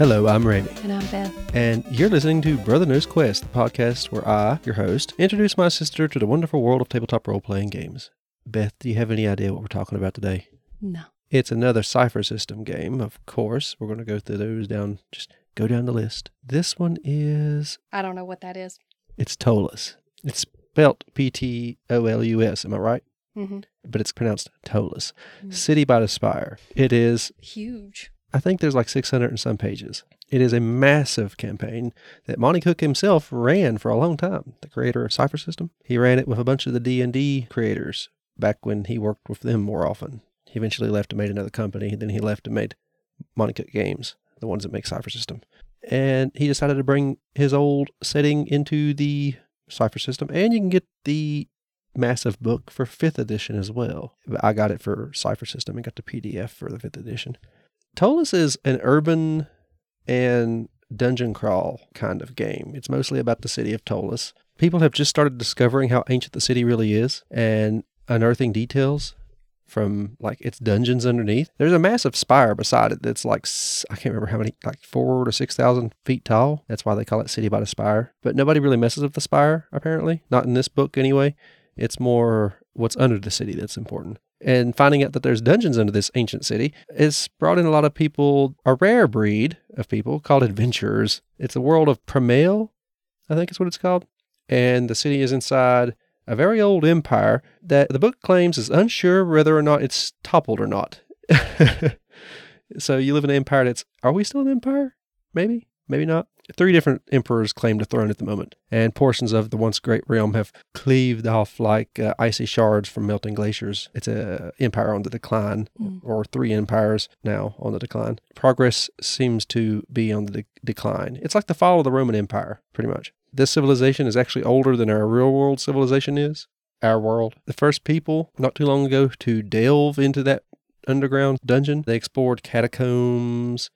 Hello, I'm Randy, And I'm Beth. and you're listening to Brother Knows Quest, the podcast where I, your host, introduce my sister to the wonderful world of tabletop role playing games. Beth, do you have any idea what we're talking about today? No. It's another cypher system game, of course. We're going to go through those down, just go down the list. This one is, I don't know what that is. it's Ptolus. It's spelt P T O L U S, am I right? Mm-hmm. But it's pronounced Tolus. Mm. City by the Spire. It is Huge. I think there's like 600 and some pages. It is a massive campaign that Monte Cook himself ran for a long time. The creator of Cypher System, he ran it with a bunch of the D and D creators back when he worked with them more often. He eventually left and made another company. Then he left and made Monte Cook Games, the ones that make Cypher System. And he decided to bring his old setting into the Cypher System, and you can get the massive book for fifth edition as well. I got it for Cypher System and got the PDF for the fifth edition. Ptolus is an urban and dungeon crawl kind of game. It's mostly about the city of Ptolus. People have just started discovering how ancient the city really is and unearthing details from like its dungeons underneath. There's a massive spire beside it that's like I can't remember how many, like four to six thousand feet tall. That's why they call it City by the Spire. But nobody really messes with the spire apparently, not in this book anyway. It's more what's under the city that's important and finding out that there's dungeons under this ancient city has brought in a lot of people, a rare breed of people called adventurers. It's a world of Praemal, I think is what it's called. And the city is inside a very old empire that the book claims is unsure whether or not it's toppled or not. so you live in an empire that's, are we still an empire? Maybe, maybe not. Three different emperors claim the throne at the moment, and portions of the once great realm have cleaved off like uh, icy shards from melting glaciers. It's an empire on the decline, Mm. or three empires now on the decline. Progress seems to be on the de- decline. It's like the fall of the Roman Empire, pretty much. This civilization is actually older than our real world civilization is. Our world. The first people, not too long ago, to delve into that underground dungeon, they explored catacombs,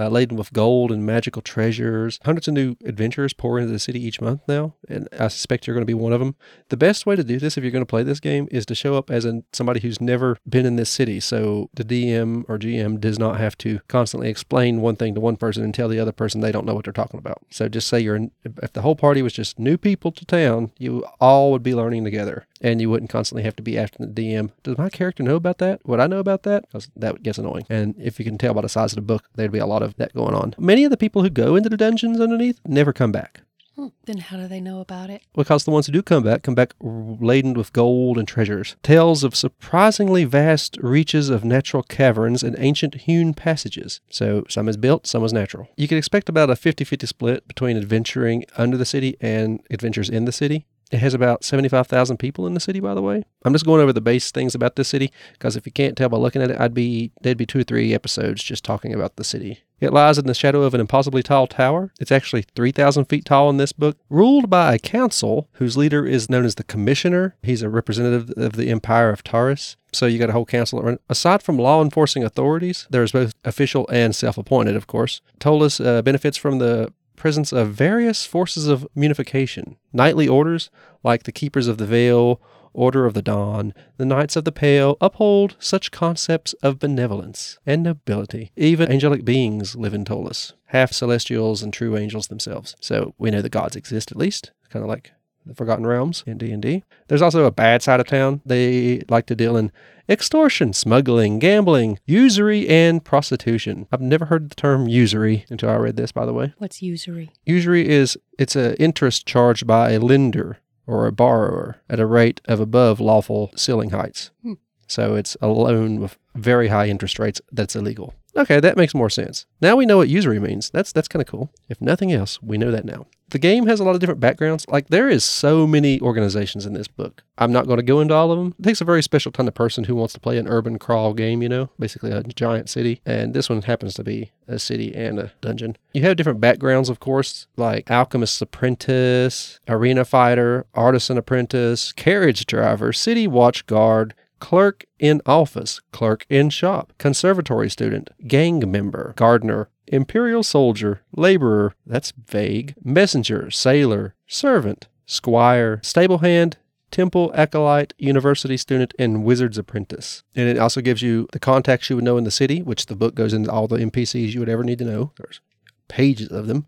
uh, laden with gold and magical treasures. Hundreds of new adventurers pour into the city each month now, and I suspect you're going to be one of them. The best way to do this, if you're going to play this game, is to show up as somebody who's never been in this city. So the DM or GM does not have to constantly explain one thing to one person and tell the other person they don't know what they're talking about. So just say you're, in, if the whole party was just new people to town, you all would be learning together, and you wouldn't constantly have to be asking the DM, does my character know about that? Would I know about that? Because that gets annoying. And if you can tell by the size of the book, there'd be a lot of that going on. Many of the people who go into the dungeons underneath never come back. Hmm. Then how do they know about it? Because the ones who do come back come back laden with gold and treasures. Tales of surprisingly vast reaches of natural caverns and ancient hewn passages. So some is built, some is natural. You can expect about a 50 50 split between adventuring under the city and adventures in the city. It has about 75,000 people in the city, by the way. I'm just going over the base things about this city because if you can't tell by looking at it, I'd be there'd be two or three episodes just talking about the city. It lies in the shadow of an impossibly tall tower. It's actually 3,000 feet tall in this book, ruled by a council whose leader is known as the Commissioner. He's a representative of the Empire of Tarsis. So you got a whole council. Aside from law enforcing authorities, there's both official and self appointed, of course. Ptolus uh, benefits from the presence of various forces of munification, knightly orders like the Keepers of the Veil, Order of the Dawn, the Knights of the Pale uphold such concepts of benevolence and nobility. Even angelic beings live in Ptolus, half celestials and true angels themselves. So we know the gods exist at least, kind of like the Forgotten Realms in D&D. There's also a bad side of town. They like to deal in extortion, smuggling, gambling, usury, and prostitution. I've never heard the term usury until I read this, by the way. What's usury? Usury is it's an interest charged by a lender or a borrower at a rate of above lawful ceiling heights. Hmm. So it's a loan with very high interest rates that's illegal. Okay, that makes more sense. Now we know what usury means. That's that's kind of cool. If nothing else, we know that now. The game has a lot of different backgrounds. Like there is so many organizations in this book. I'm not going to go into all of them. It takes a very special kind of person who wants to play an urban crawl game, you know, basically a giant city. And this one happens to be a city and a dungeon. You have different backgrounds, of course, like alchemist's apprentice, arena fighter, artisan apprentice, carriage driver, city watch guard, clerk in office, clerk in shop, conservatory student, gang member, gardener, imperial soldier, laborer, that's vague, messenger, sailor, servant, squire, stable hand, temple acolyte, university student, and wizard's apprentice. And it also gives you the contacts you would know in the city, which the book goes into all the NPCs you would ever need to know. There's pages of them,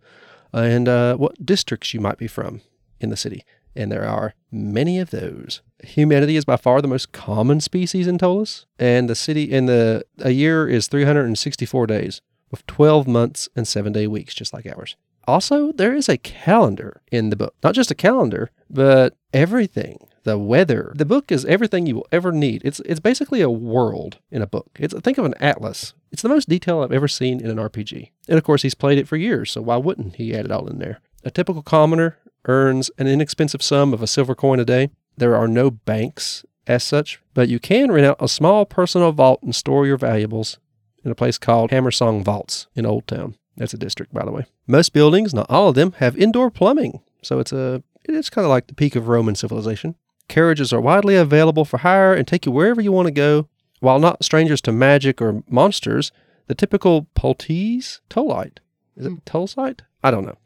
and uh, what districts you might be from in the city. And there are many of those. Humanity is by far the most common species in Ptolus, and the city in the a year is 364 days, with 12 months and seven day weeks, just like ours. Also, there is a calendar in the book. Not just a calendar, but everything. The weather. The book is everything you will ever need. It's it's basically a world in a book. It's think of an atlas. It's the most detail I've ever seen in an RPG. And of course, he's played it for years, so why wouldn't he add it all in there? A typical commoner earns an inexpensive sum of a silver coin a day. There are no banks as such, but you can rent out a small personal vault and store your valuables in a place called Hammersong Vaults in Old Town. That's a district, by the way. Most buildings, not all of them, have indoor plumbing, so it's a it's kind of like the peak of Roman civilization. Carriages are widely available for hire and take you wherever you want to go. While not strangers to magic or monsters, the typical Poltees, Tolite, is it hmm. Tolsite? I don't know.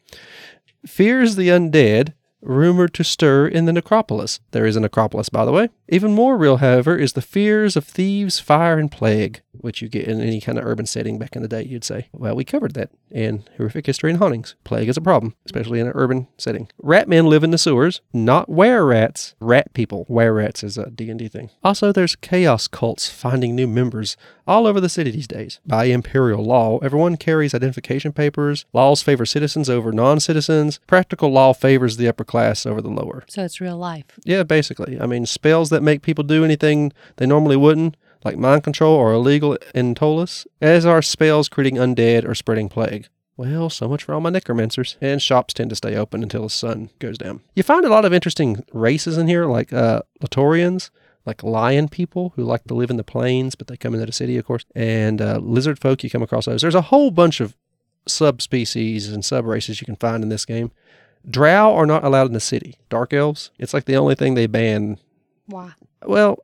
Fears the undead, rumored to stir in the necropolis. There is a necropolis, by the way. Even more real, however, is the fears of thieves, fire, and plague, which you get in any kind of urban setting back in the day, you'd say. Well, we covered that in Horrific History and Hauntings. Plague is a problem, especially in an urban setting. Rat men live in the sewers, not were rats, rat people. Were rats is a D&D thing. Also, there's chaos cults finding new members all over the city these days. By imperial law, everyone carries identification papers. Laws favor citizens over non-citizens. Practical law favors the upper class over the lower. So it's real life. Yeah, basically. I mean, spells that make people do anything they normally wouldn't, like mind control, are illegal in Ptolus, as are spells creating undead or spreading plague. Well, so much for all my necromancers. And shops tend to stay open until the sun goes down. You find a lot of interesting races in here, like uh, Litorians, like lion people who like to live in the plains, but they come into the city, of course, and uh, lizard folk. You come across those. There's a whole bunch of subspecies and subraces you can find in this game. Drow are not allowed in the city. Dark elves, it's like the only thing they ban. Why? Well,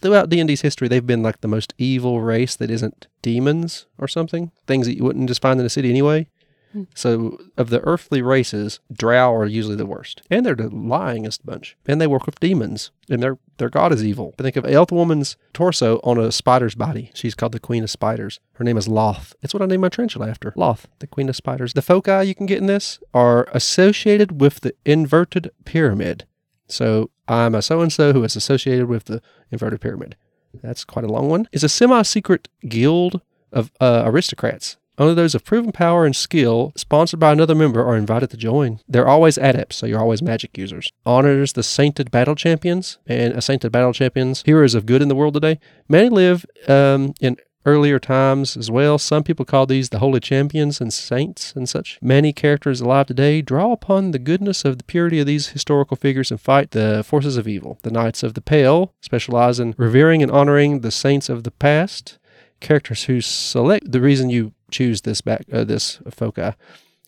throughout D&D's history, they've been like the most evil race that isn't demons or something. Things that you wouldn't just find in a city anyway. Hmm. So, of the earthly races, drow are usually the worst, and they're the lyingest bunch. And they work with demons, and their their god is evil. Think of Elf Woman's torso on a spider's body. She's called the Queen of Spiders. Her name is Lolth. It's what I named my tarantula after. Lolth, the Queen of Spiders. The foci you can get in this are associated with the inverted pyramid. So I'm a so and so who is associated with the inverted pyramid. That's quite a long one. It's a semi-secret guild of uh, aristocrats. Only those of proven power and skill, sponsored by another member, are invited to join. They're always adepts, so you're always magic users. Honors the sainted battle champions and a sainted battle champions, heroes of good in the world today. Many live um, in earlier times as well. Some people call these the holy champions and saints and such. Many characters alive today draw upon the goodness of the purity of these historical figures and fight the forces of evil. The Knights of the Pale specialize in revering and honoring the saints of the past. Characters who select the reason you choose this back uh, this foci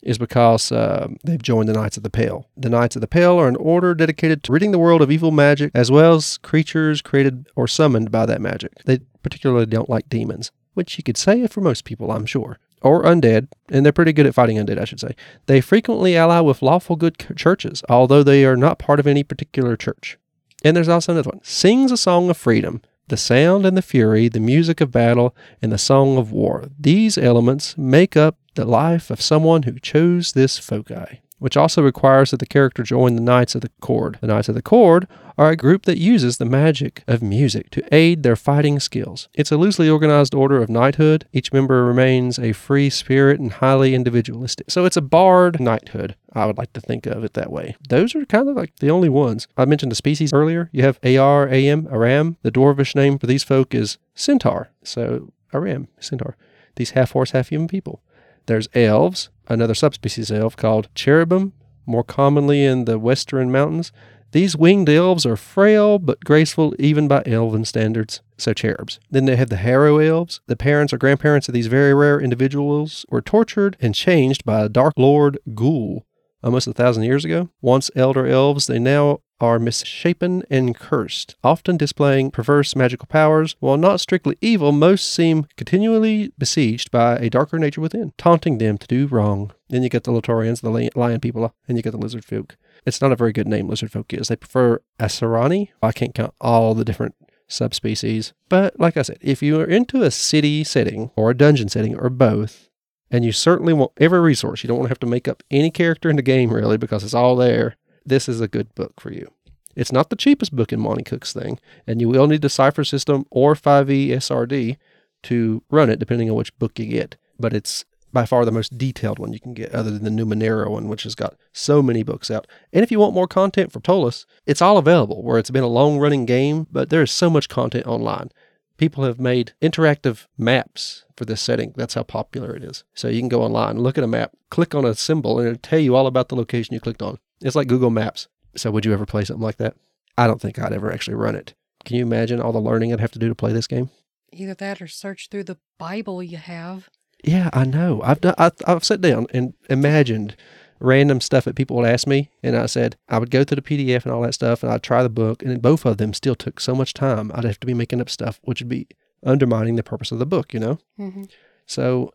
is because uh, they've joined the Knights of the Pale. The Knights of the Pale are an order dedicated to ridding the world of evil magic as well as creatures created or summoned by that magic. They particularly don't like demons, which you could say for most people, I'm sure. Or undead, and they're pretty good at fighting undead, I should say. They frequently ally with lawful good churches, although they are not part of any particular church. And there's also another one. Sings a song of freedom, the sound and the fury, the music of battle, and the song of war. These elements make up the life of someone who chose this foci, which also requires that the character join the Knights of the Chord. The Knights of the Chord are a group that uses the magic of music to aid their fighting skills. It's a loosely organized order of knighthood. Each member remains a free spirit and highly individualistic. So it's a bard knighthood. I would like to think of it that way. Those are kind of like the only ones. I mentioned the species earlier. You have AR, AM, Aram. The dwarvish name for these folk is Centaur. So Aram, Centaur. These half horse, half human people. There's elves, another subspecies of elf called cherubim, more commonly in the western mountains. These winged elves are frail but graceful even by elven standards, so cherubs. Then they have the harrow elves. The parents or grandparents of these very rare individuals were tortured and changed by a dark lord ghoul almost a thousand years ago. Once elder elves, they now are misshapen and cursed, often displaying perverse magical powers. While not strictly evil, most seem continually besieged by a darker nature within, taunting them to do wrong. Then you get the Litorians, the lion people, and you get the lizard folk. It's not a very good name, lizard folk is. They prefer Asarani. I can't count all the different subspecies. But like I said, if you are into a city setting or a dungeon setting or both, and you certainly want every resource. You don't want to have to make up any character in the game really because it's all there. This is a good book for you. It's not the cheapest book in Monte Cook's thing, and you will need the Cypher system or E 5e SRD to run it, depending on which book you get. But it's by far the most detailed one you can get, other than the Numenera one, which has got so many books out. And if you want more content for Ptolus, it's all available. Where it's been a long running game, but there is so much content online. People have made interactive maps for this setting. That's how popular it is. So you can go online, look at a map, click on a symbol, and it'll tell you all about the location you clicked on. It's like Google Maps. So would you ever play something like that? I don't think I'd ever actually run it. Can you imagine all the learning I'd have to do to play this game? Either that or search through the Bible you have. Yeah, I know. I've done. I, I've sat down and imagined random stuff that people would ask me, and I said I would go through the PDF and all that stuff, and I'd try the book, and both of them still took so much time. I'd have to be making up stuff, which would be undermining the purpose of the book, you know. Mm-hmm. So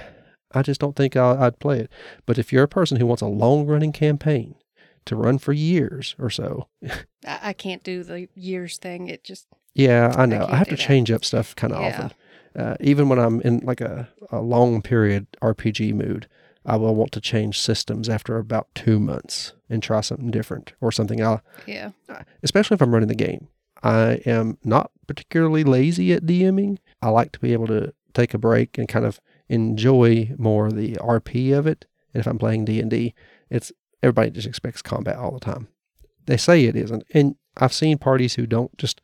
I just don't think I'd play it. But if you're a person who wants a long running campaign to run for years or so, I, I can't do the years thing. It just yeah, I know. I, can't have to that. change up stuff kind of Yeah. often. Uh, even when I'm in like a, a long period RPG mood, I will want to change systems after about two months and try something different or something I yeah. especially if I'm running the game. I am not particularly lazy at DMing. I like to be able to take a break and kind of enjoy more the RP of it. And if I'm playing D&D, it's everybody just expects combat all the time. They say it isn't. And I've seen parties who don't just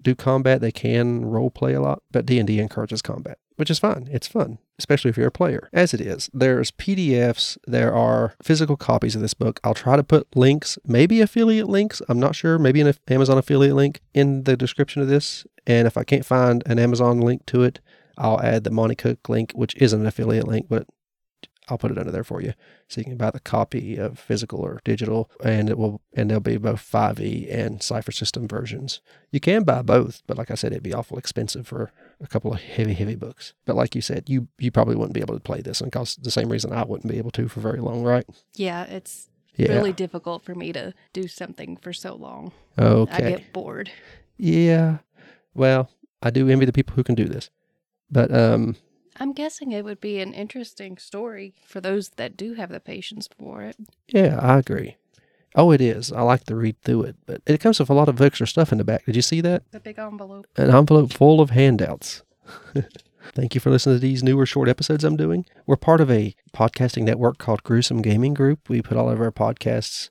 do combat, they can role play a lot, but D&D encourages combat, which is fine. It's fun, especially if you're a player. As it is, there's PDFs, there are physical copies of this book. I'll try to put links, maybe affiliate links, I'm not sure, maybe an Amazon affiliate link in the description of this. And if I can't find an Amazon link to it, I'll add the Monte Cook link, which isn't an affiliate link, but I'll put it under there for you, so you can buy the copy of physical or digital, and it will, and there'll be both 5e and Cypher System versions. You can buy both, but like I said, it'd be awful expensive for a couple of heavy, heavy books. But like you said, you you probably wouldn't be able to play this, and cause the same reason I wouldn't be able to for very long, right? Yeah, it's Yeah. really difficult for me to do something for so long. Okay. I get bored. Yeah. Well, I do envy the people who can do this, but um, I'm guessing it would be an interesting story for those that do have the patience for it. yeah, I agree. Oh, it is. I like to read through it, but it comes with a lot of extra stuff in the back. Did you see that? The big envelope. an envelope full of handouts. Thank you for listening to these newer short episodes I'm doing. We're part of a podcasting network called Gruesome Gaming Group. We put all of our podcasts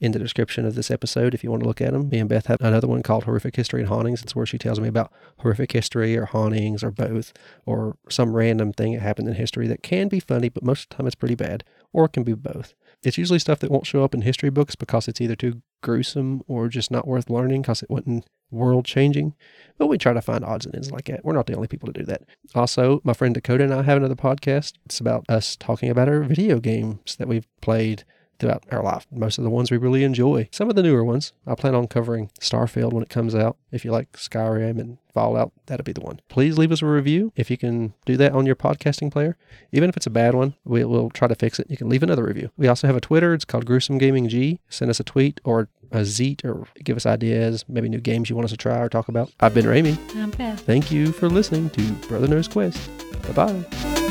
in the description of this episode if you want to look at them. Me and Beth have another one called Horrific History and Hauntings. It's where she tells me about horrific history or hauntings or both, or some random thing that happened in history that can be funny, but most of the time it's pretty bad, or it can be both. It's usually stuff that won't show up in history books because it's either too gruesome or just not worth learning because it wasn't world changing. But we try to find odds and ends like that. We're not the only people to do that. Also, my friend Dakota and I have another podcast. It's about us talking about our video games that we've played throughout our life. Most of the ones we really enjoy. Some of the newer ones. I plan on covering Starfield when it comes out. If you like Skyrim and Fallout, that'll be the one. Please leave us a review if you can do that on your podcasting player. Even if it's a bad one, we, we'll try to fix it. You can leave another review. We also have a Twitter. It's called Gruesome Gaming G. Send us a tweet or a zeet or give us ideas, maybe new games you want us to try or talk about. I've been Ramie. I'm Beth. Thank you for listening to Brother Knows Quest. Bye bye.